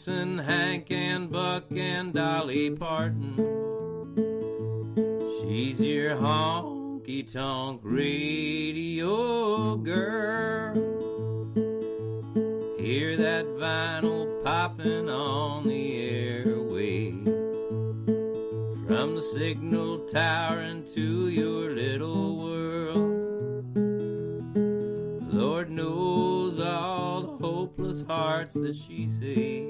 Introducing Hank and Buck and Dolly Parton. She's your honky tonk radio girl. Hear that vinyl popping on the airwaves. From the signal tower into your little world. Lord knows all the hopeless hearts that she saves.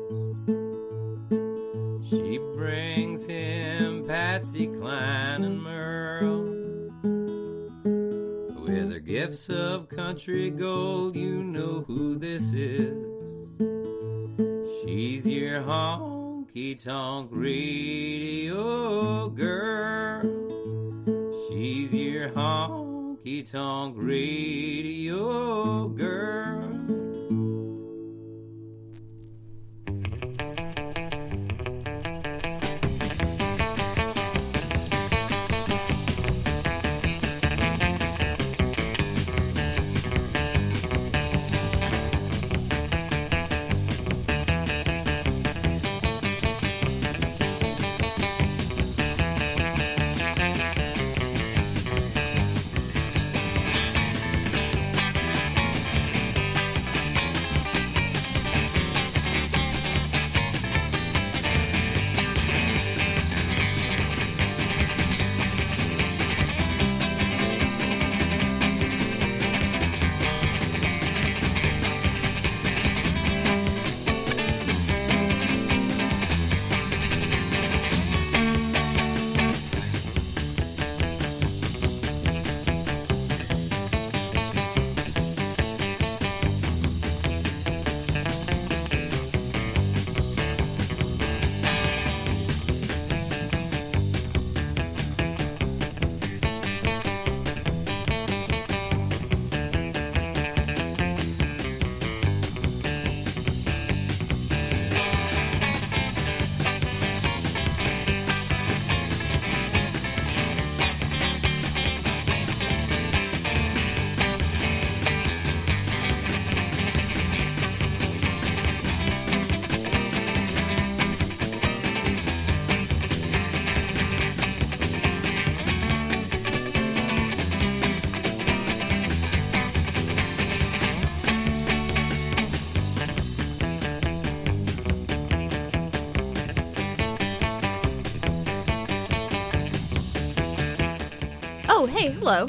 Brings him Patsy Cline and Merle. With her gifts of country gold, you know who this is. She's your honky tonk radio girl. She's your honky tonk radio girl. Hello.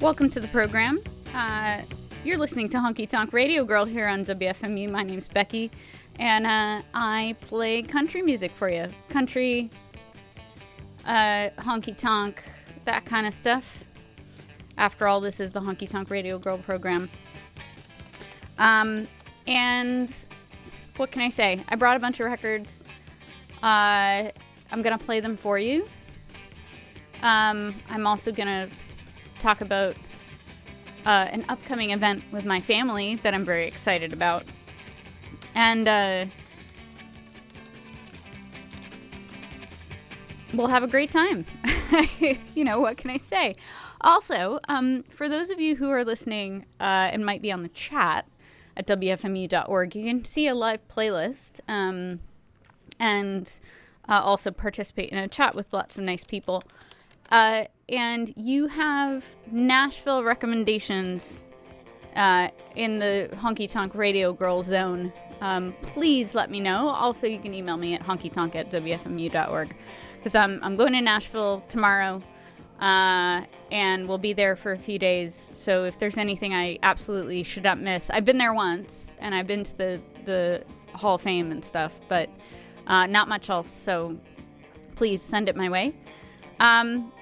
Welcome to the program. Uh, you're listening to Honky Tonk Radio Girl here on WFMU. My name's Becky, and uh, I play country music for you. Country, uh, honky tonk, that kind of stuff. After all, this is the Honky Tonk Radio Girl program. Um, and what can I say? I brought a bunch of records. Uh, I'm gonna play them for you. Um, I'm also gonna talk about uh, an upcoming event with my family that I'm very excited about, and uh, we'll have a great time. you know what can I say? Also, um, for those of you who are listening uh, and might be on the chat at wfmu.org, you can see a live playlist um, and uh, also participate in a chat with lots of nice people. Uh, and you have Nashville recommendations uh, in the Honky Tonk Radio Girl Zone. Um, please let me know. Also, you can email me at honkytonk at wfmu.org because I'm, I'm going to Nashville tomorrow uh, and we'll be there for a few days. So if there's anything I absolutely should not miss, I've been there once and I've been to the, the Hall of Fame and stuff, but uh, not much else. So please send it my way. Um,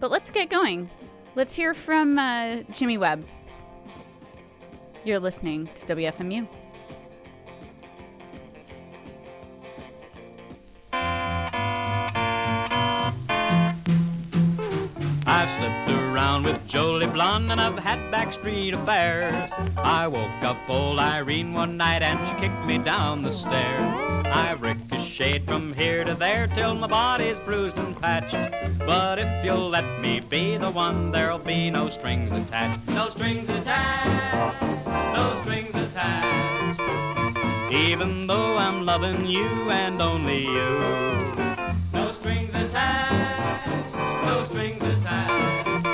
but let's get going. Let's hear from uh, Jimmy Webb. You're listening to WFMU. I've slipped around with Jolie Blonde and I've had backstreet affairs. I woke up old Irene one night and she kicked me down the stairs. I've ricocheted from here to there till my body's bruised and patched. But if you'll let me be the one, there'll be no strings attached. No strings attached, no strings attached. Even though I'm loving you and only you. No strings attached, no strings attached.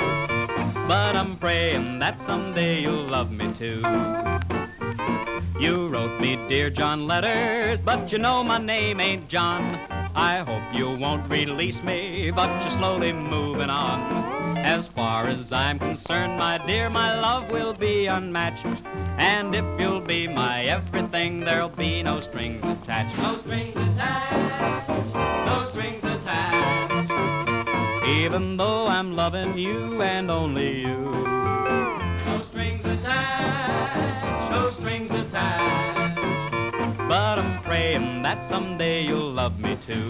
But I'm praying that someday you'll love me too. You wrote me Dear John letters, but you know my name ain't John. I hope you won't release me, but you're slowly moving on. As far as I'm concerned, my dear, my love will be unmatched. And if you'll be my everything, there'll be no strings attached. No strings attached, no strings attached. Even though I'm loving you and only you. No strings attached, no strings attached. That someday you'll love me too.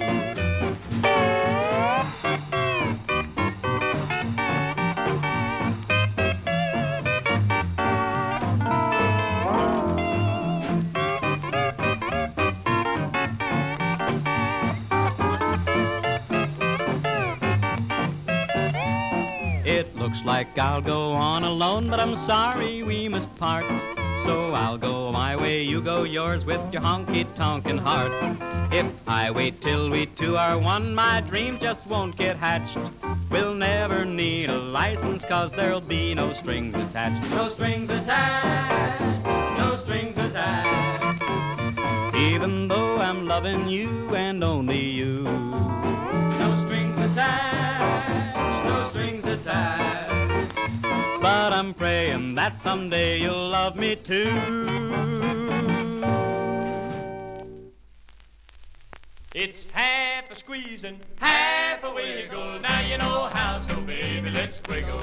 It looks like I'll go on alone, but I'm sorry we must part. So I'll go my way, you go yours with your honky-tonkin' heart. If I wait till we two are one, my dream just won't get hatched. We'll never need a license, cause there'll be no strings attached. No strings attached, no strings attached. Even though I'm loving you and only you. I'm praying that someday you'll love me too. It's half a squeezing, half a wiggle. Now you know how, so baby, let's wiggle.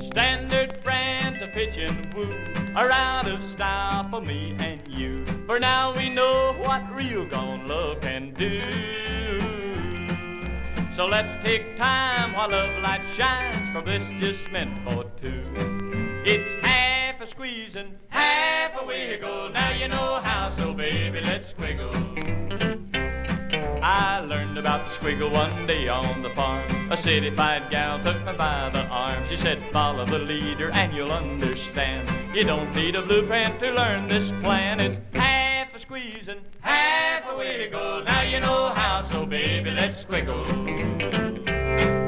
Standard brands of pitch and woo are out of style for me and you. For now we know what real gone love can do. So let's take time while love light shines, for this just meant for two. It's half a squeezing, half a wiggle. Now you know how, so baby, let's squiggle. I learned about the squiggle one day on the farm. A city-fied gal took me by the arm. She said, follow the leader and you'll understand. You don't need a blueprint to learn this plan. It's half a squeeze and half a wiggle. Now you know how, so baby, let's squiggle.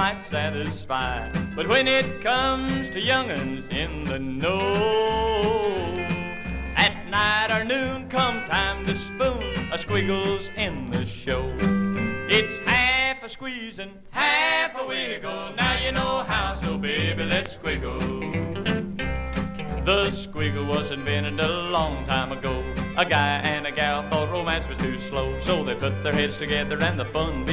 Might satisfy. But when it comes to young'uns in the know, at night or noon come time to spoon, a squiggle's in the show. It's half a squeezing, half a wiggle. Now you know how, so baby, let's squiggle. The squiggle was invented a long time ago. A guy and a gal thought romance was too slow, so they put their heads together and the fun.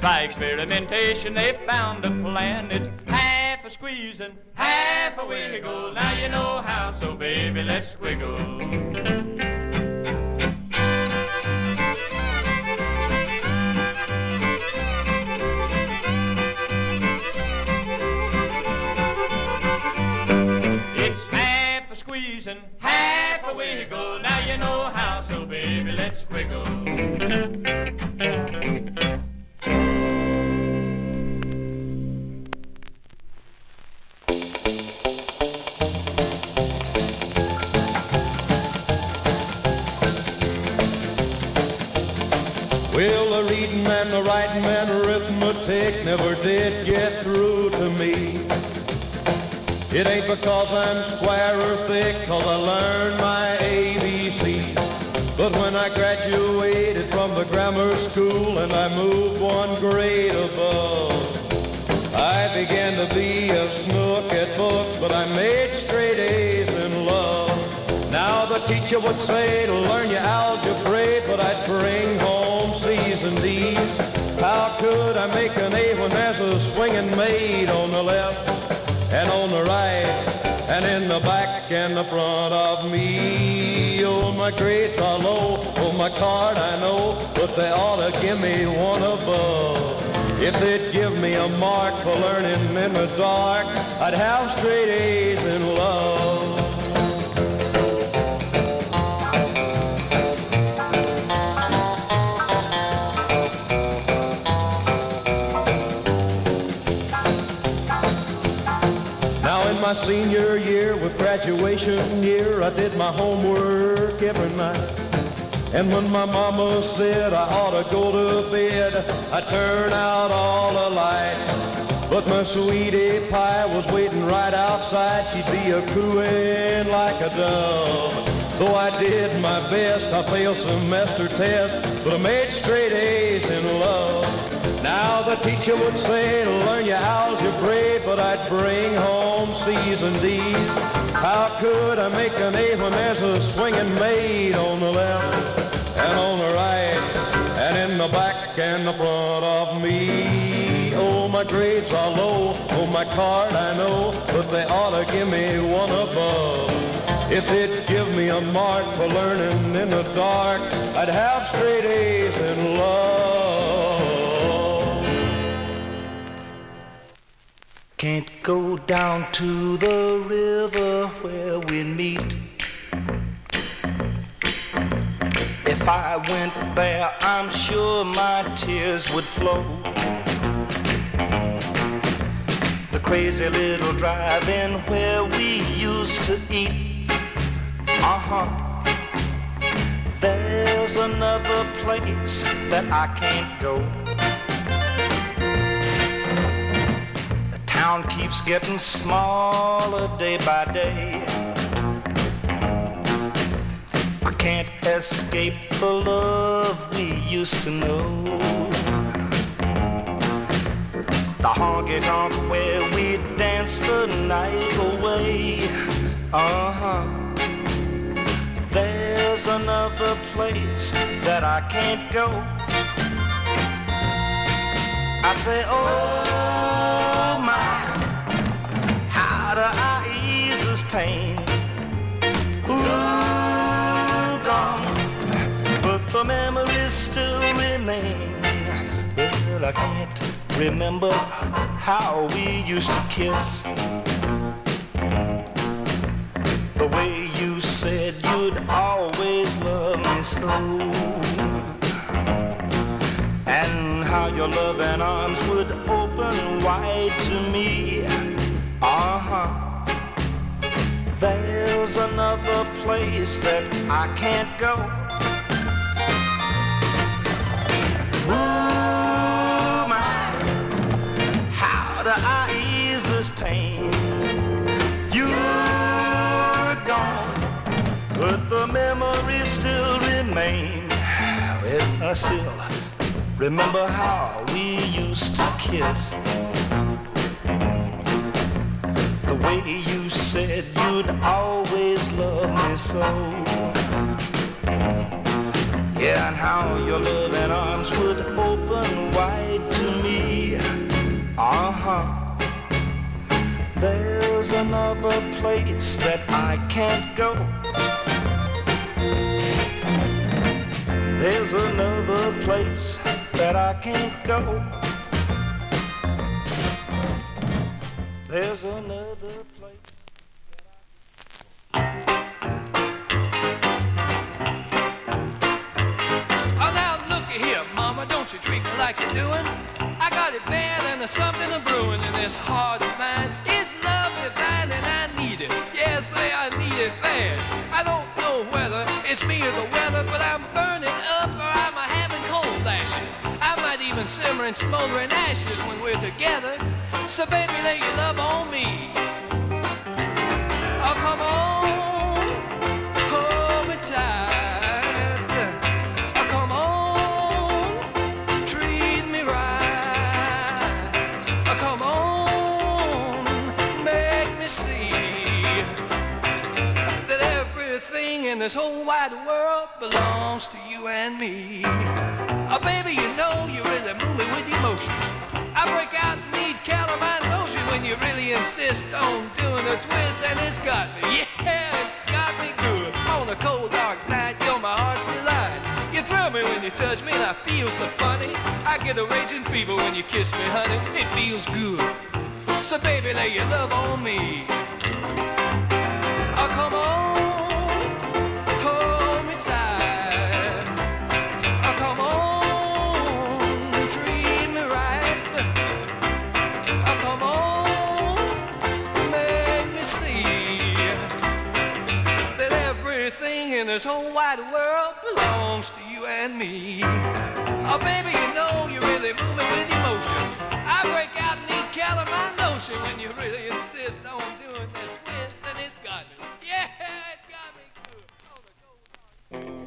By experimentation, they found a plan. It's half a squeeze and half a wiggle. Now you know how, so baby, let's squiggle. Would say to learn your algebra, but I'd bring home C's and D's. How could I make an A when there's a swinging maid on the left and on the right and in the back and the front of me? Oh, my grades are low, oh, my card I know, but they ought to give me one above. If they'd give me a mark for learning in the dark, I'd have straight A's in love. I did my homework every night. And when my mama said I ought to go to bed, I turned out all the lights. But my sweetie pie was waiting right outside. She'd be a cooing like a dove. Though I did my best, I failed semester tests, but I made straight A's in love. Now the teacher would say learn your algebra, but I'd bring home C's and D's. How could I make an A when there's a swinging maid on the left and on the right and in the back and the front of me? Oh, my grades are low, oh, my card I know, but they ought to give me one above. If they'd give me a mark for learning in the dark, I'd have straight A's in love. Can't go down to the river where we meet. If I went there, I'm sure my tears would flow. The crazy little drive-in where we used to eat. Uh-huh. There's another place that I can't go. Town keeps getting smaller day by day. I can't escape the love we used to know. The honky tonk where we danced the night away. Uh huh. There's another place that I can't go. I say, oh do I ease this pain? Ooh, gone, but the memories still remain. Well, I can't remember how we used to kiss. The way you said you'd always love me so. And how your loving arms would open wide to me. Uh-huh. There's another place that I can't go. Ooh, my, how do I ease this pain? You're gone, but the memories still remain. Well, I still remember how we used to kiss. Way you said you'd always love me so. Yeah, and how your loving arms would open wide to me. Uh-huh. There's another place that I can't go. There's another place that I can't go. There's another place. Oh, now looky here, mama, don't you treat me like you're doing. I got it bad and there's something a brewing in this heart of mine. It's love divine and I need it. Yes, say I need it bad. I don't know whether it's me or the weather, but I'm burning up or I'm having cold flashes. I might even simmer and in smoldering ashes when we're together. So baby, lay your love on me. Oh, come on, hold me tight. Oh, come on, treat me right. Oh, come on, make me see that everything in this whole wide world belongs to you and me. Oh, baby, you know you really move me with emotion. I break out and need calamine lotion when you really insist on doing a twist, and it's got me. Yeah, it's got me good. On a cold, dark night, you're my heart's delight. You thrill me when you touch me, and I feel so funny. I get a raging fever when you kiss me, honey. It feels good. So, baby, lay your love on me. Oh, come on, this whole wide world belongs to you and me. Oh, baby, you know you really move me with emotion. I break out and need calamine lotion when you really insist on doing that twist, and it's got me. Yeah, it's got me good. Oh,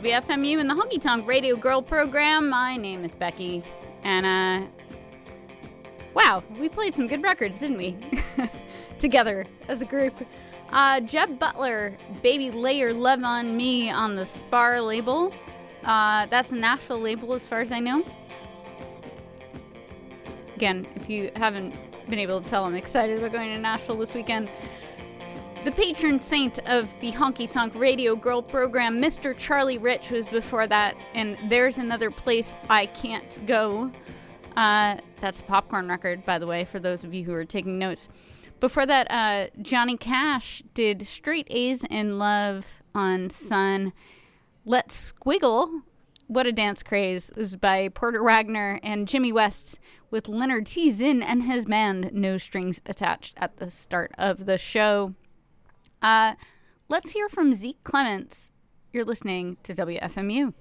WFMU and the Honky Tonk Radio Girl program. My name is Becky, and uh, wow, we played some good records, didn't we? Together as a group. Uh, Jeb Butler, Baby Lay Your Love on Me on the Spar label. Uh, that's a Nashville label, as far as I know. Again, if you haven't been able to tell, I'm excited about going to Nashville this weekend. The patron saint of the Honky Tonk Radio Girl program, Mr. Charlie Rich, was before that, and there's another place I can't go. Uh, that's a popcorn record, by the way, for those of you who are taking notes. Before that, uh, Johnny Cash did Straight A's in Love on Sun. Let's Squiggle, What a Dance Craze, was by Porter Wagoner and Jimmy West with Leonard T. Zinn and his band, No Strings Attached, at the start of the show. Uh, let's hear from Zeke Clements. You're listening to WFMU.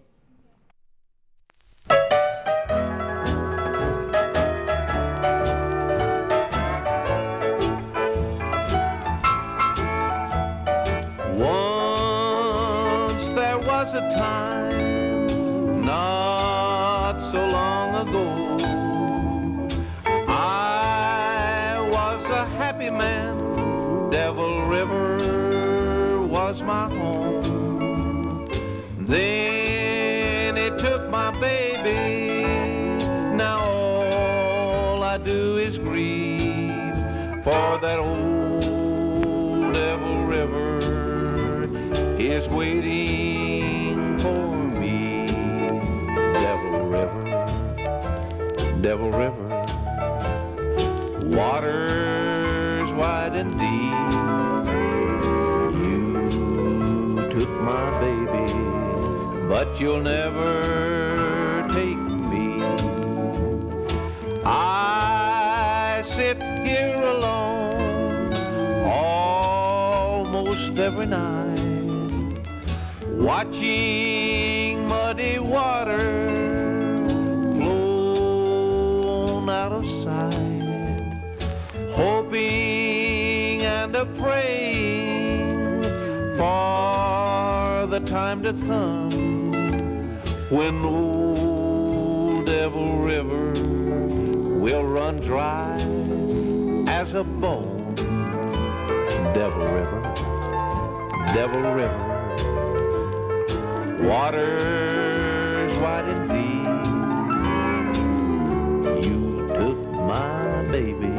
That old Devil River is waiting for me. Devil River, Devil River, waters wide and deep. You took my baby, but you'll never watching muddy water flow out of sight. hoping and a praying for the time to come when old Devil River will run dry as a bone. Devil River, Devil River, waters wide and deep. You took my baby,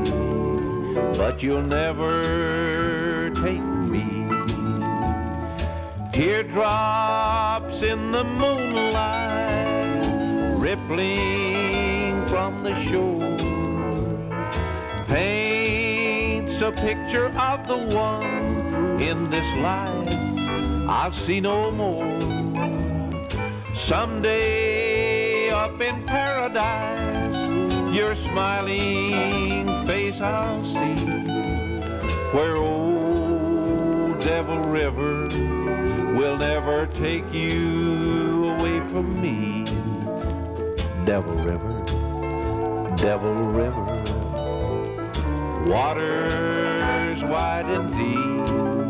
but you'll never take me. Teardrops in the moonlight, rippling from the shore, paints a picture of the one in this life I'll see no more. Someday up in paradise, your smiling face I'll see, where old Devil River will never take you away from me. Devil River, Devil River, waters wide and deep.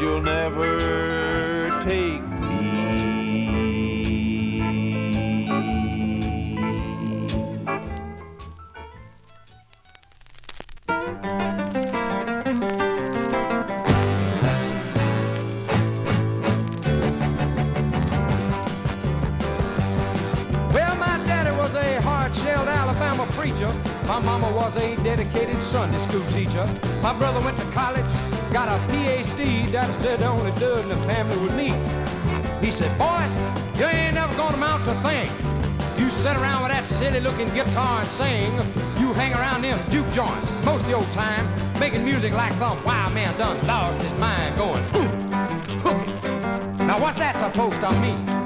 You'll never take me. Well, my daddy was a hard-shelled Alabama preacher. My mama was a dedicated Sunday school teacher. My brother went to college, got a PhD. Daddy said the only dude in the family was me. He said, boy, you ain't never gonna amount to a thing. You sit around with that silly-looking guitar and sing. You hang around them juke joints most of the old time, making music like some wild man done lost his mind going, ooh, hooky. Now what's that supposed to mean?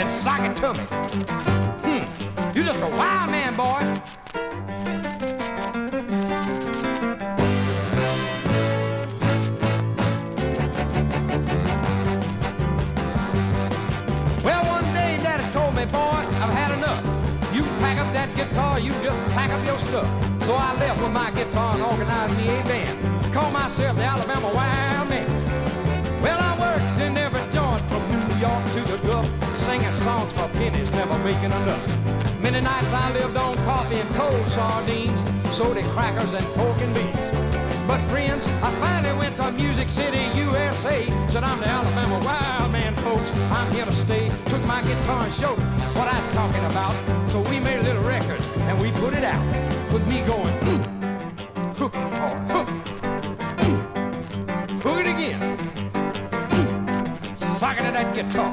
and sock it to me. Hmm, you just a wild man, boy. Up. So I left with my guitar and organized me a band. Called myself the Alabama Wild Man. Well, I worked in every joint from New York to the Gulf, singing songs for pennies, never making enough. Many nights I lived on coffee and cold sardines, soda crackers and pork and beans. But friends, I finally went to Music City, USA. Said I'm the Alabama wild man, folks. I'm here to stay. Took my guitar and showed what I was talking about. So we made a little record and we put it out with me going, ooh, hook, oh, hook, hook it again socket of that guitar.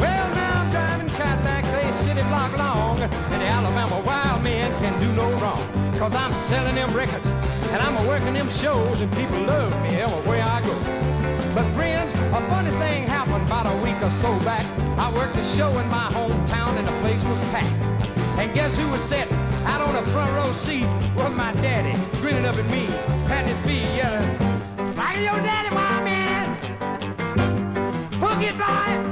Well, now I'm driving Cadillacs a city block long, and the Alabama wild man can do no wrong. Cause I'm selling them records, and I'm a working them shows, and people love me everywhere I go. But friends, a funny thing happened about a week or so back. I worked a show in my hometown, and the place was packed. And guess who was sitting out on the front row seat with my daddy, grinning up at me, patting his feet, yelling, Fire your daddy, my man! Hook it, boy!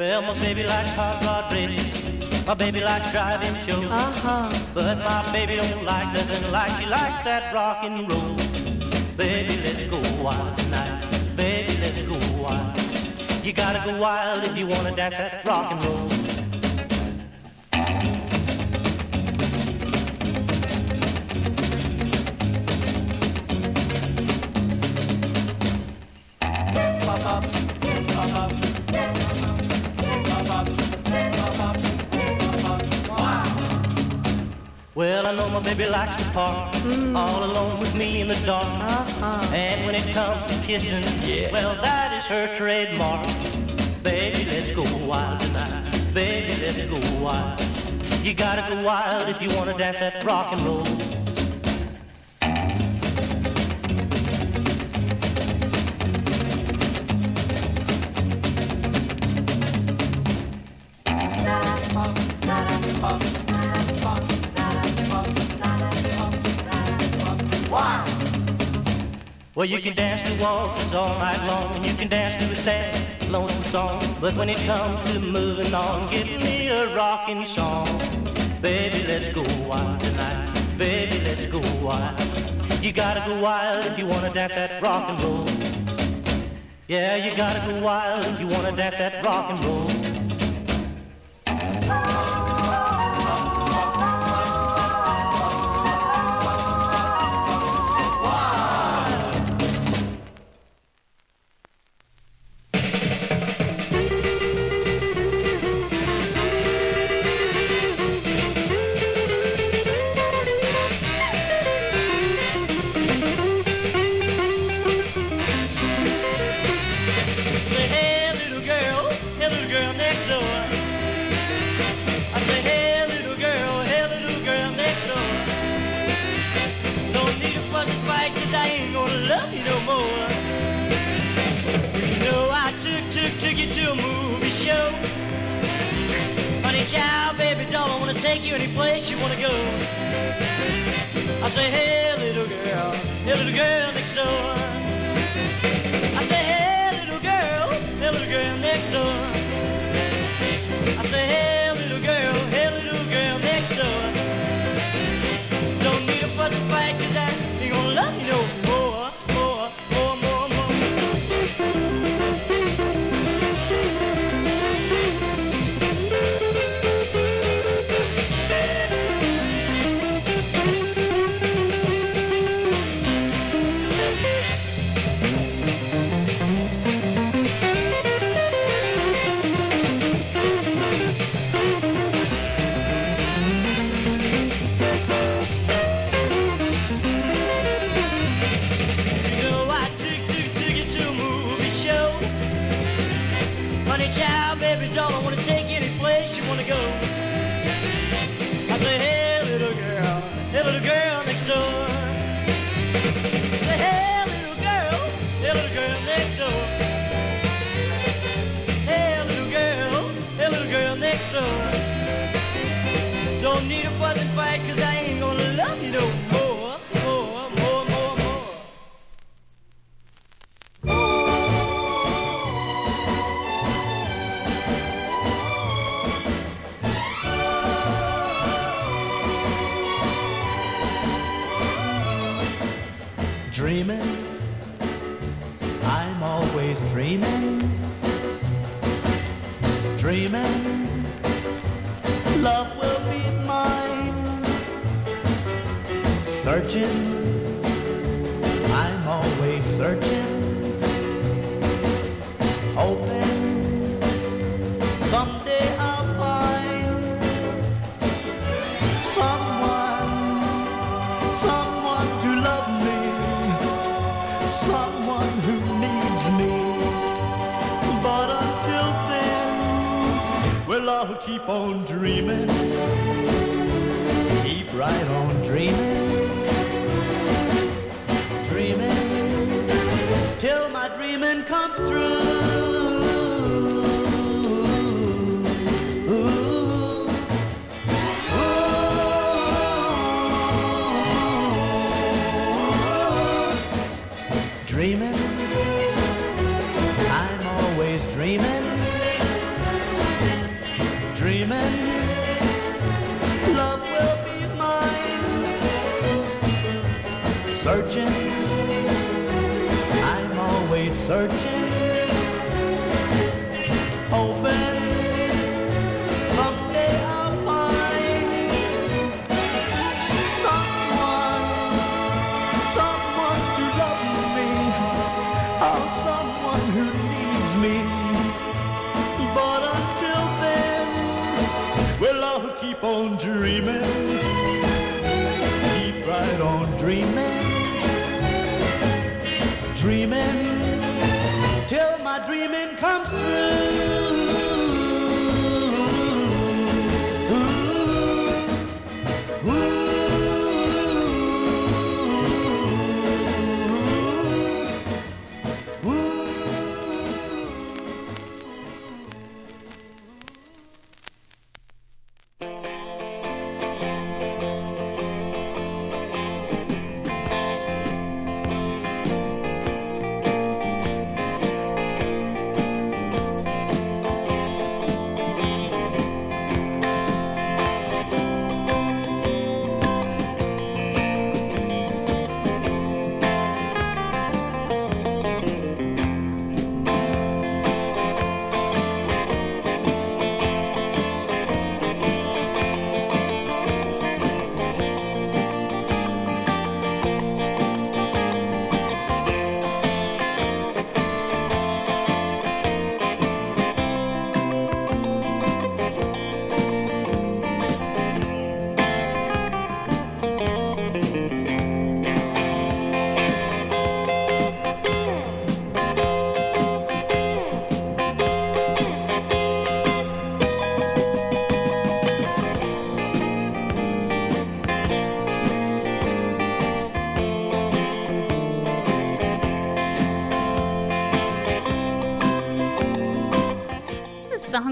Well, my baby likes hot rod racing. My baby likes driving shows. Uh-huh. But my baby don't like nothing like she likes that rock and roll. Baby, let's go wild tonight. Baby, let's go wild. You gotta go wild if you wanna dance that rock and roll. I know my baby likes to park mm. all alone with me in the dark. Uh-huh. And when it comes to kissing, yeah. well, that is her trademark. Baby, let's go wild tonight. Baby, let's go wild. You gotta go wild if you wanna dance that rock and roll. Well, you can dance to waltzes all night long, and you can dance to a sad, lonesome song. But when it comes to moving on, give me a rocking song. Baby, let's go wild tonight. Baby, let's go wild. You gotta go wild if you wanna dance that rock and roll. Yeah, you gotta go wild if you wanna dance that rock and roll. Right on dreaming, dreaming till my dreaming comes true. Always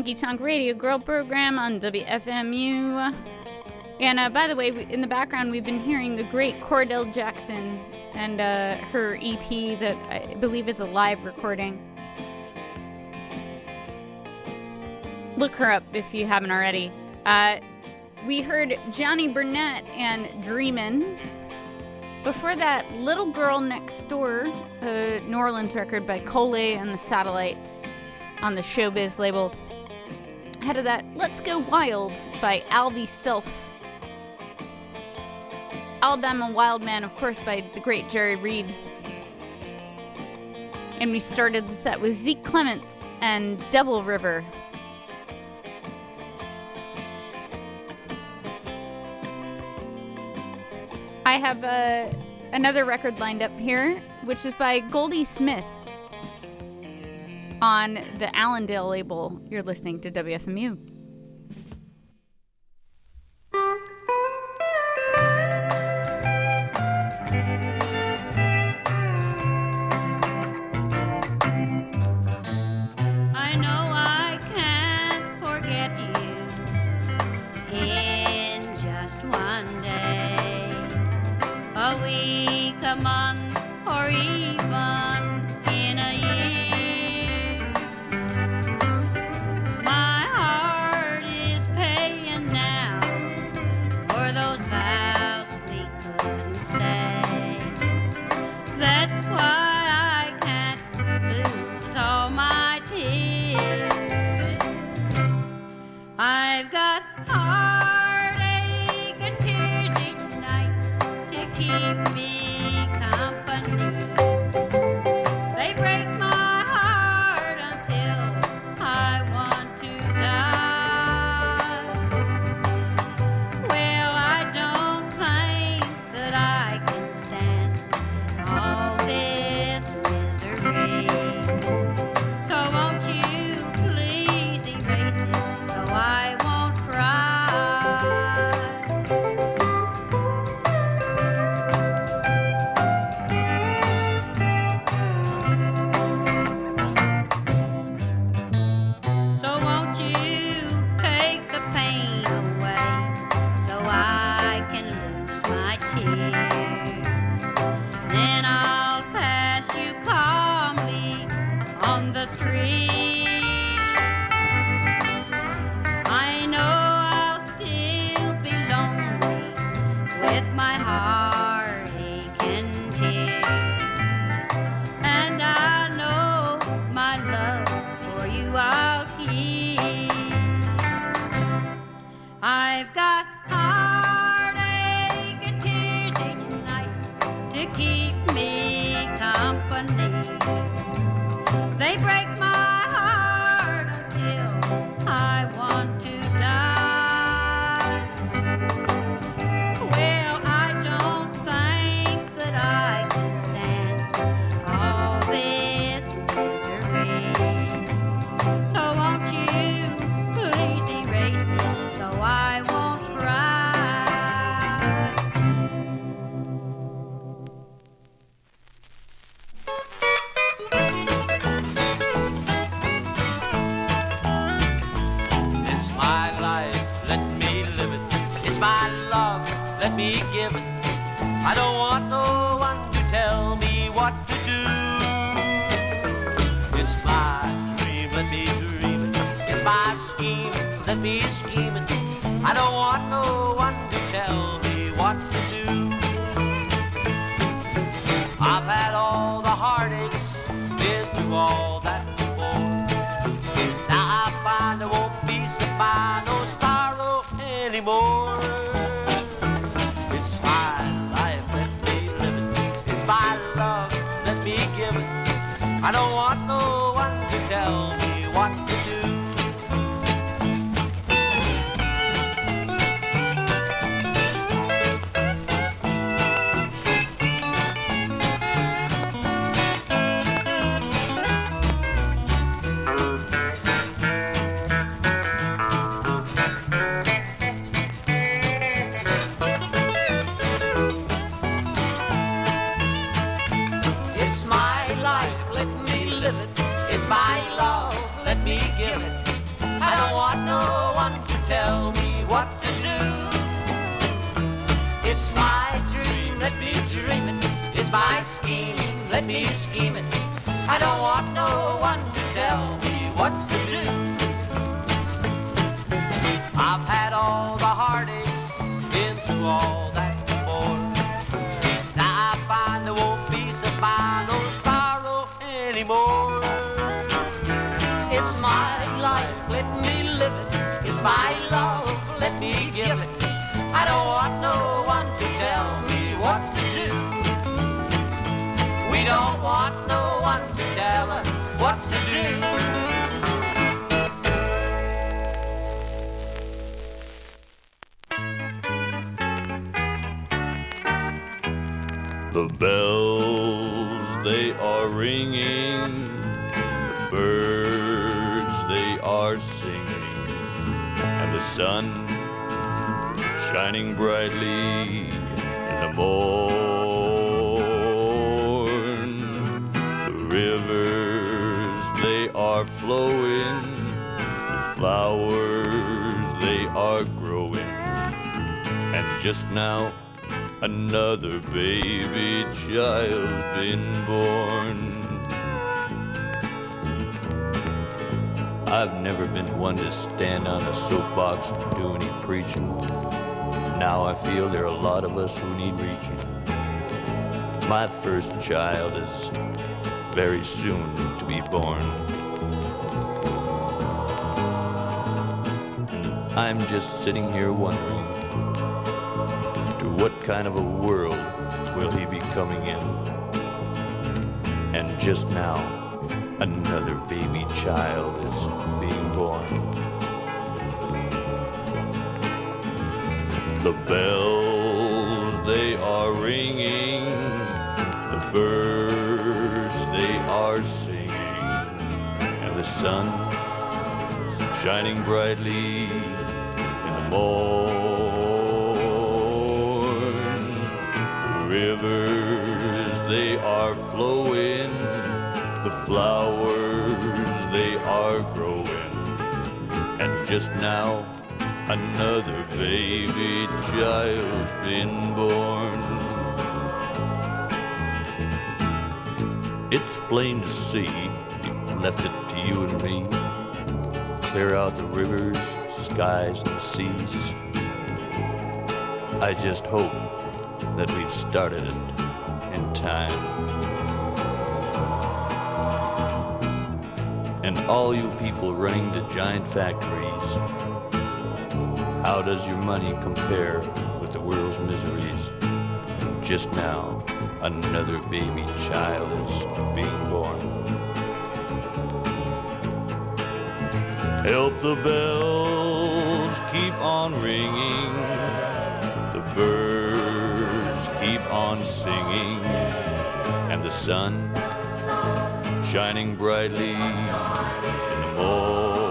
Honky Tonk Radio Girl program on WFMU. And uh, by the way, in the background, we've been hearing the great Cordell Jackson and uh, her EP that I believe is a live recording. Look her up if you haven't already. Uh, we heard Johnny Burnette and Dreamin'. Before that, Little Girl Next Door, a New Orleans record by Collay and the Satellites on the Showbiz label. Ahead of that, Let's Go Wild by Alvie Self. Alabama Wild Man, of course, by the great Jerry Reed. And we started the set with Zeke Clements and Devil River. I have uh, another record lined up here, which is by Goldie Smith on the Allendale label. You're listening to WFMU. I know I can't forget you in just one day, a week, a month, The bells, they are ringing. The birds, they are singing. And the sun shining brightly in the morn. The rivers, they are flowing. The flowers, they are growing. And just now, Another baby child's been born. I've never been one to stand on a soapbox and do any preaching. Now I feel there are a lot of us who need reaching. My first child is very soon to be born. I'm just sitting here wondering kind of a world will he be coming in? And just now, another baby child is being born. The bells, they are ringing. The birds, they are singing. And the sun shining brightly in the morn. Just now, another baby child's been born. It's plain to see, left it to you and me. Clear out the rivers, skies, and seas. I just hope that we've started it in time. And all you people running to giant factories, how does your money compare with the world's miseries? Just now, another baby child is being born. Help the bells keep on ringing, the birds keep on singing, and the sun shining brightly in the morn.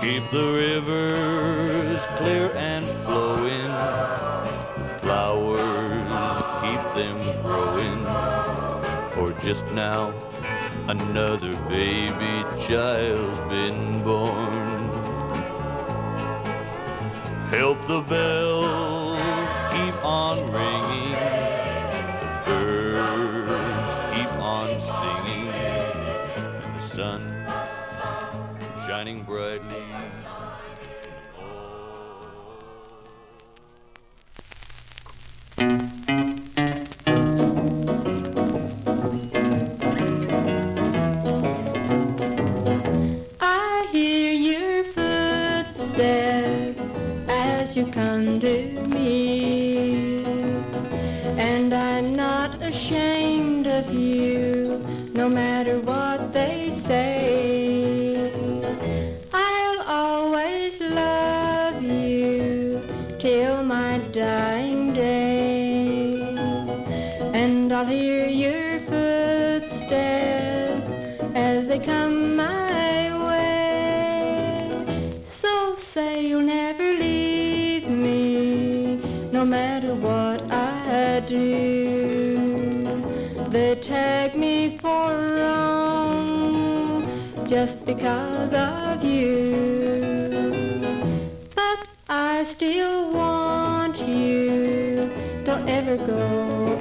Keep the rivers clear and flowing, the flowers keep them growing. For just now, another baby child's been born. Help the bells just because of you. But I still want you, don't ever go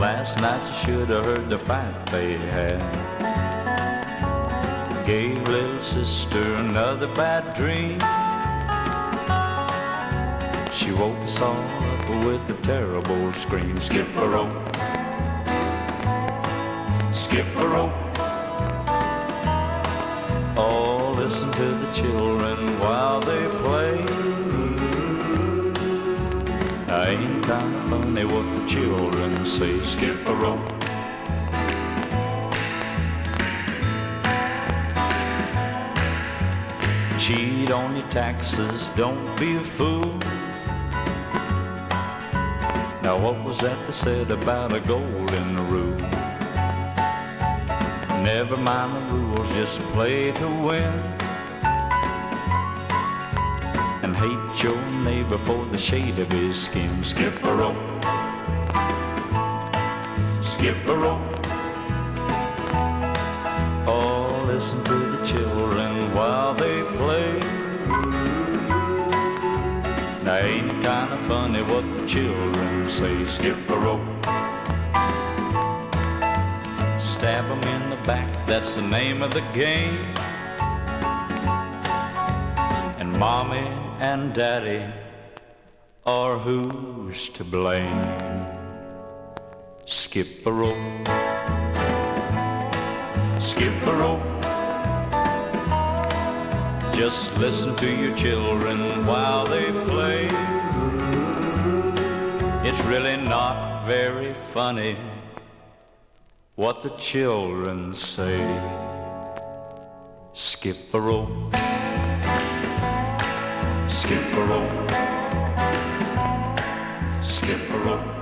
Last night you should have heard the fight they had. Gave little sister another bad dream. She woke us all up with a terrible scream. Skip a rope. Skip a rope. Oh, listen to the children while they play. I ain't of funny what the children say. Skip a rope. Cheat on your taxes, don't be a fool. Now what was that they said about a golden rule? Never mind the rules, just play to win. Hate your neighbor for the shade of his skin. Skip a rope. Skip a rope. Oh, listen to the children while they play. Now ain't it kinda funny what the children say? Skip a rope. Stab 'em in the back, that's the name of the game. And mommy and daddy are who's to blame? Skip a rope. Skip a rope. Just listen to your children while they play. It's really not very funny what the children say. Skip a rope. Skip a rope, skip a rope,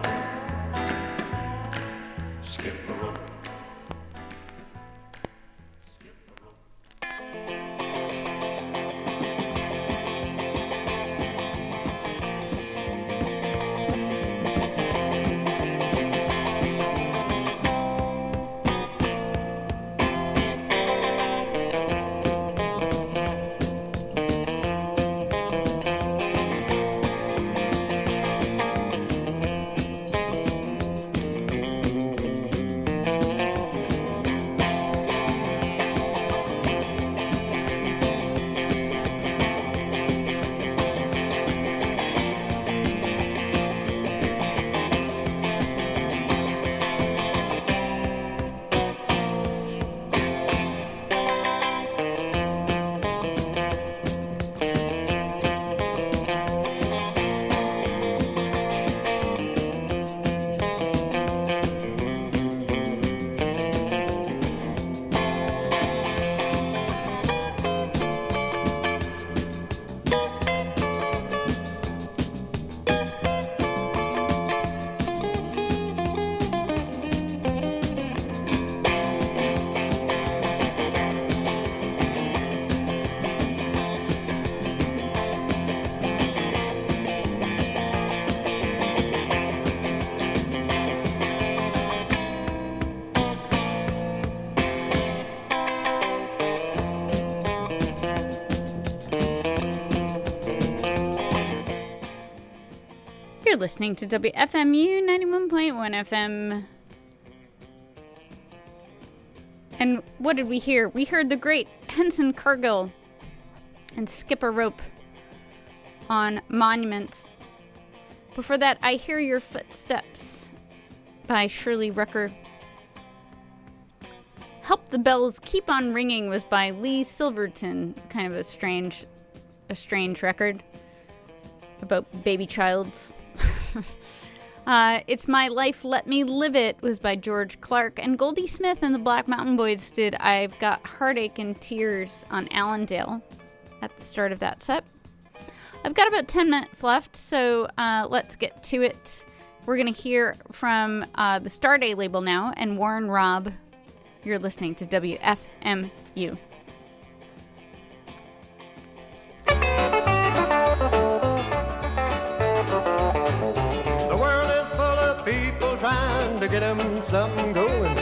You're listening to WFMU 91.1 FM. And what did we hear? We heard the great Henson Cargill and Skip A Rope on Monuments. Before that, I Hear Your Footsteps by Shirley Rucker. Help the Bells Keep on Ringing was by Lee Silverton. Kind of a strange a strange record about baby childs. Uh, it's My Life, Let Me Live It was by George Clark, and Goldie Smith and the Black Mountain Boys did I've Got Heartache and Tears on Allendale at the start of that set. I've got about 10 minutes left, so uh, let's get to it. We're going to hear from uh, the Starday label now and Warren Robb. You're listening to WFMU. Something going.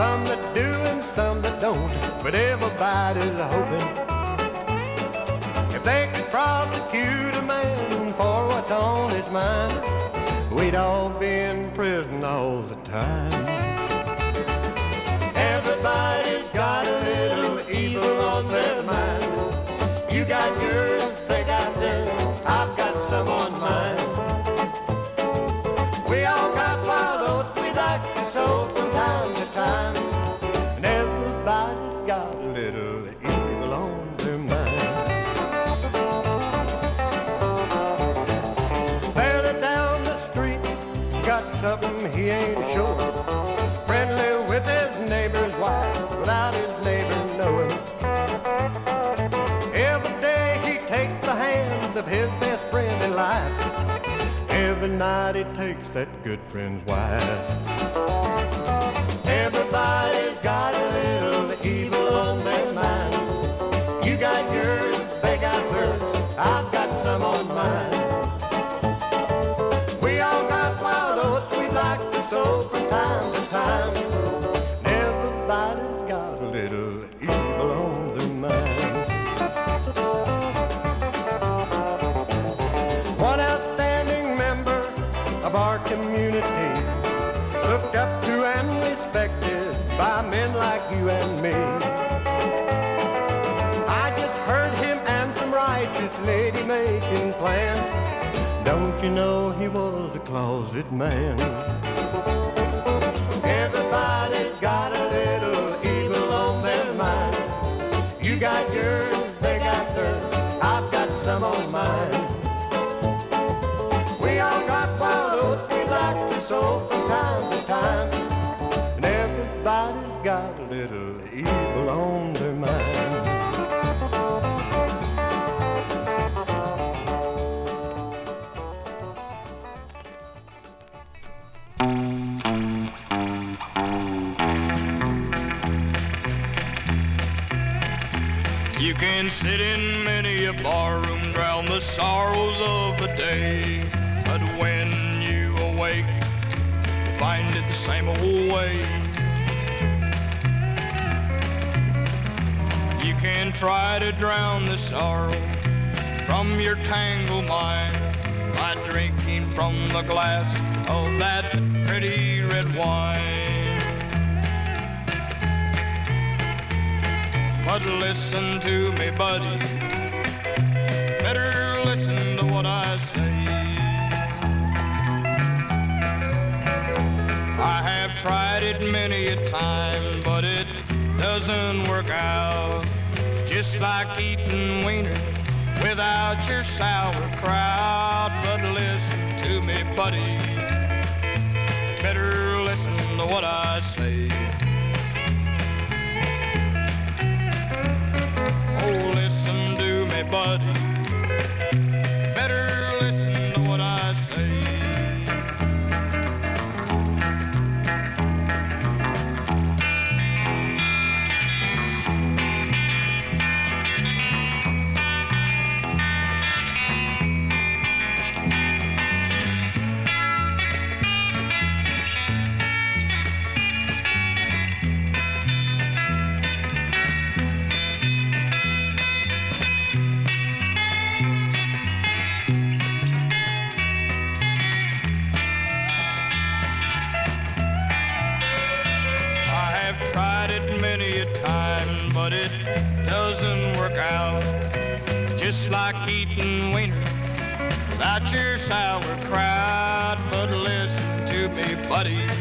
Some that do and some that don't, but everybody's hoping. If they could prosecute a man for what's on his mind, we'd all be in prison all the time. Everybody's got a little evil on their mind. You got yours, night he takes that good friend's wife. Everybody's got a little evil on their and me. I just heard him and some righteous lady making plans. Don't you know he was a closet man? Everybody's got a little evil on their mind. You got yours, they got theirs, I've got some on mine. We all got wild oats we like to sow from time to time. And everybody's got a little evil on their mind. You can sit in many a barroom, drown the sorrows of the day. But when you awake, find it the same old way. can try to drown the sorrow from your tangled mind by drinking from the glass of that pretty red wine. But listen to me, buddy. Better listen to what I say. I have tried it many a time, but it doesn't work out. Just like eating wiener without your sauerkraut. But listen to me, buddy. Better listen to what I say. Oh, listen to me, buddy. your sauerkraut, but listen to me, buddy.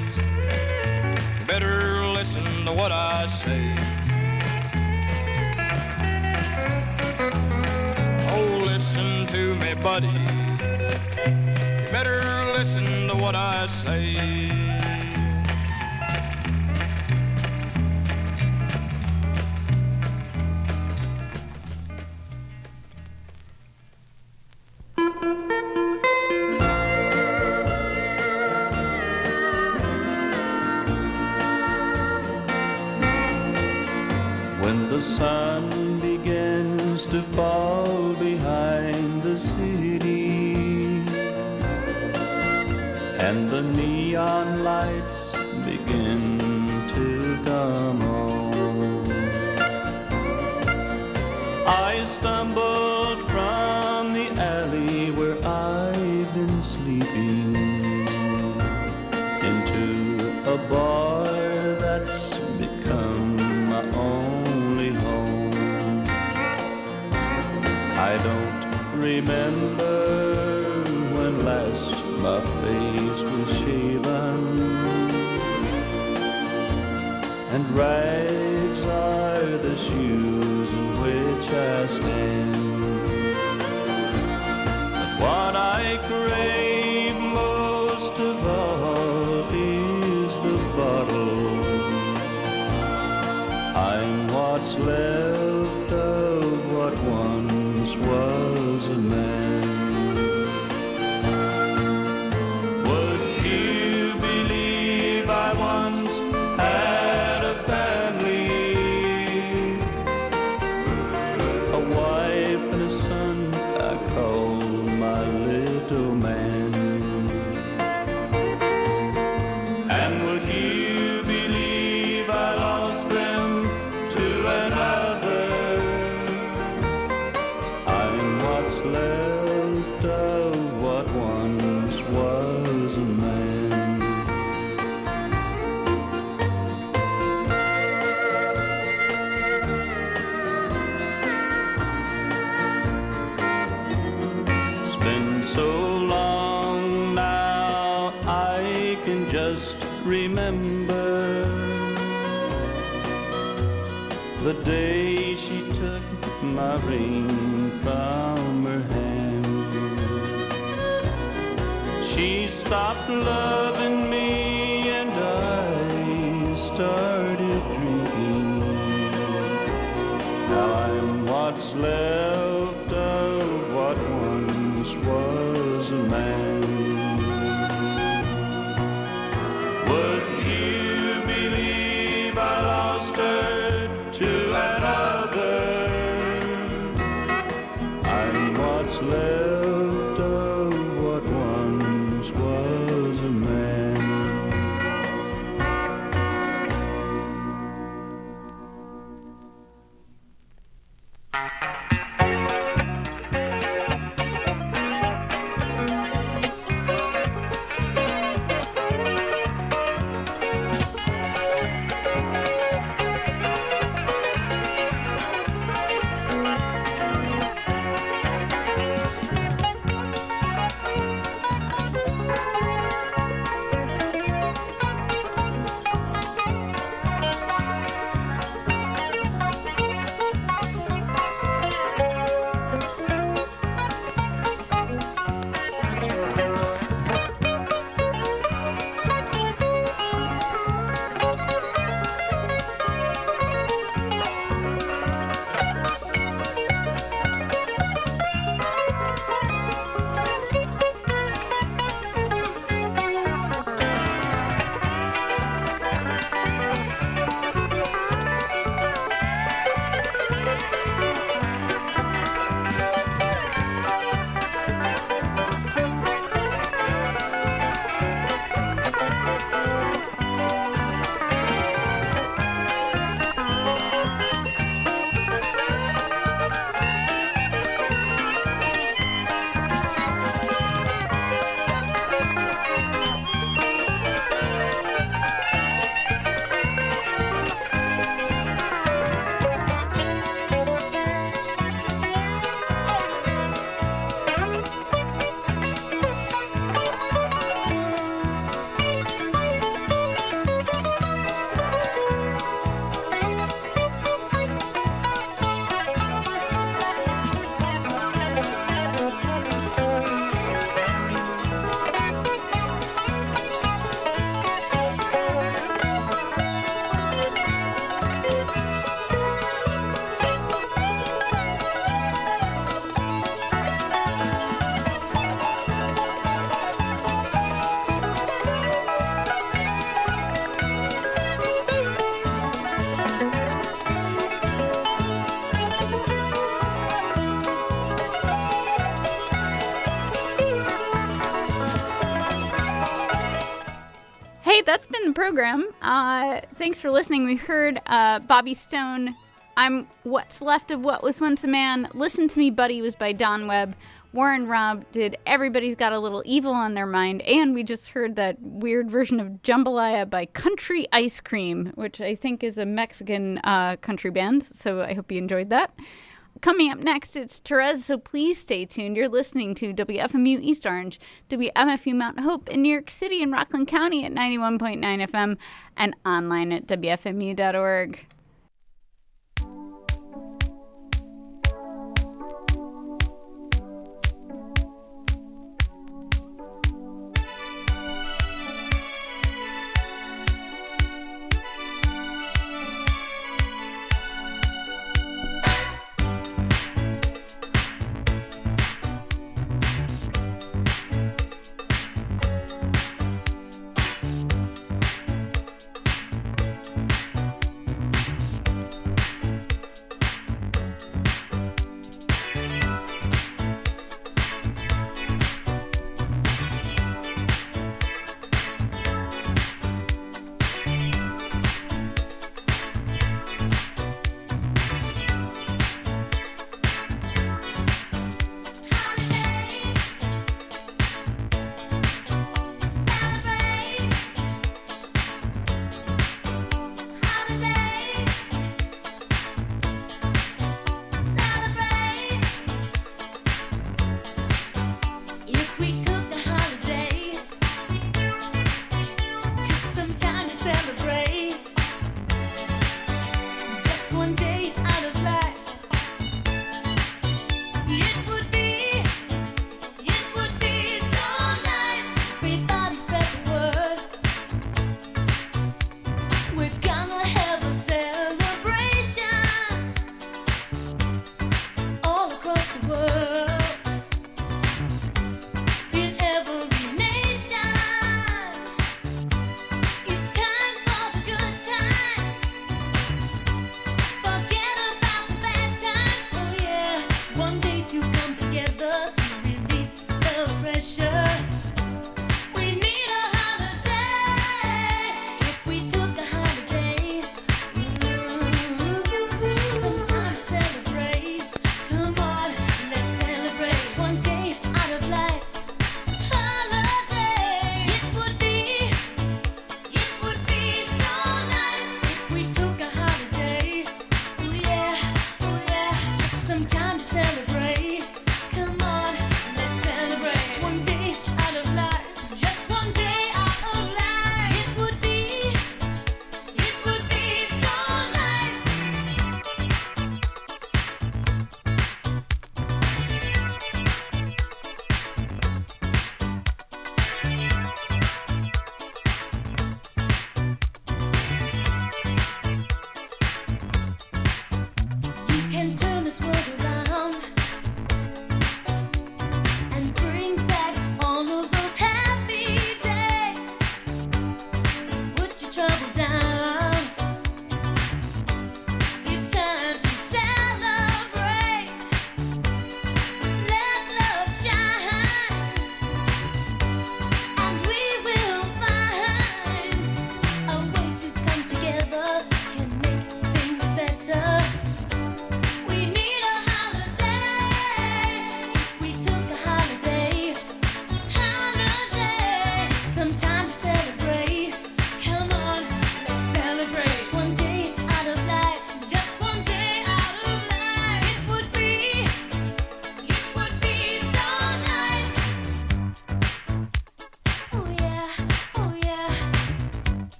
Program. Uh, thanks for listening. We heard uh, Bobby Stone. I'm What's Left of What Was Once a Man. Listen to Me, Buddy was by Don Webb. Warren Robb did Everybody's Got a Little Evil on Their Mind. And we just heard that weird version of Jambalaya by Country Ice Cream, which I think is a Mexican uh, country band. So I hope you enjoyed that. Coming up next, it's Therese, so please stay tuned. You're listening to WFMU East Orange, WMFU Mount Hope in New York City and Rockland County at 91.9 FM and online at WFMU.org.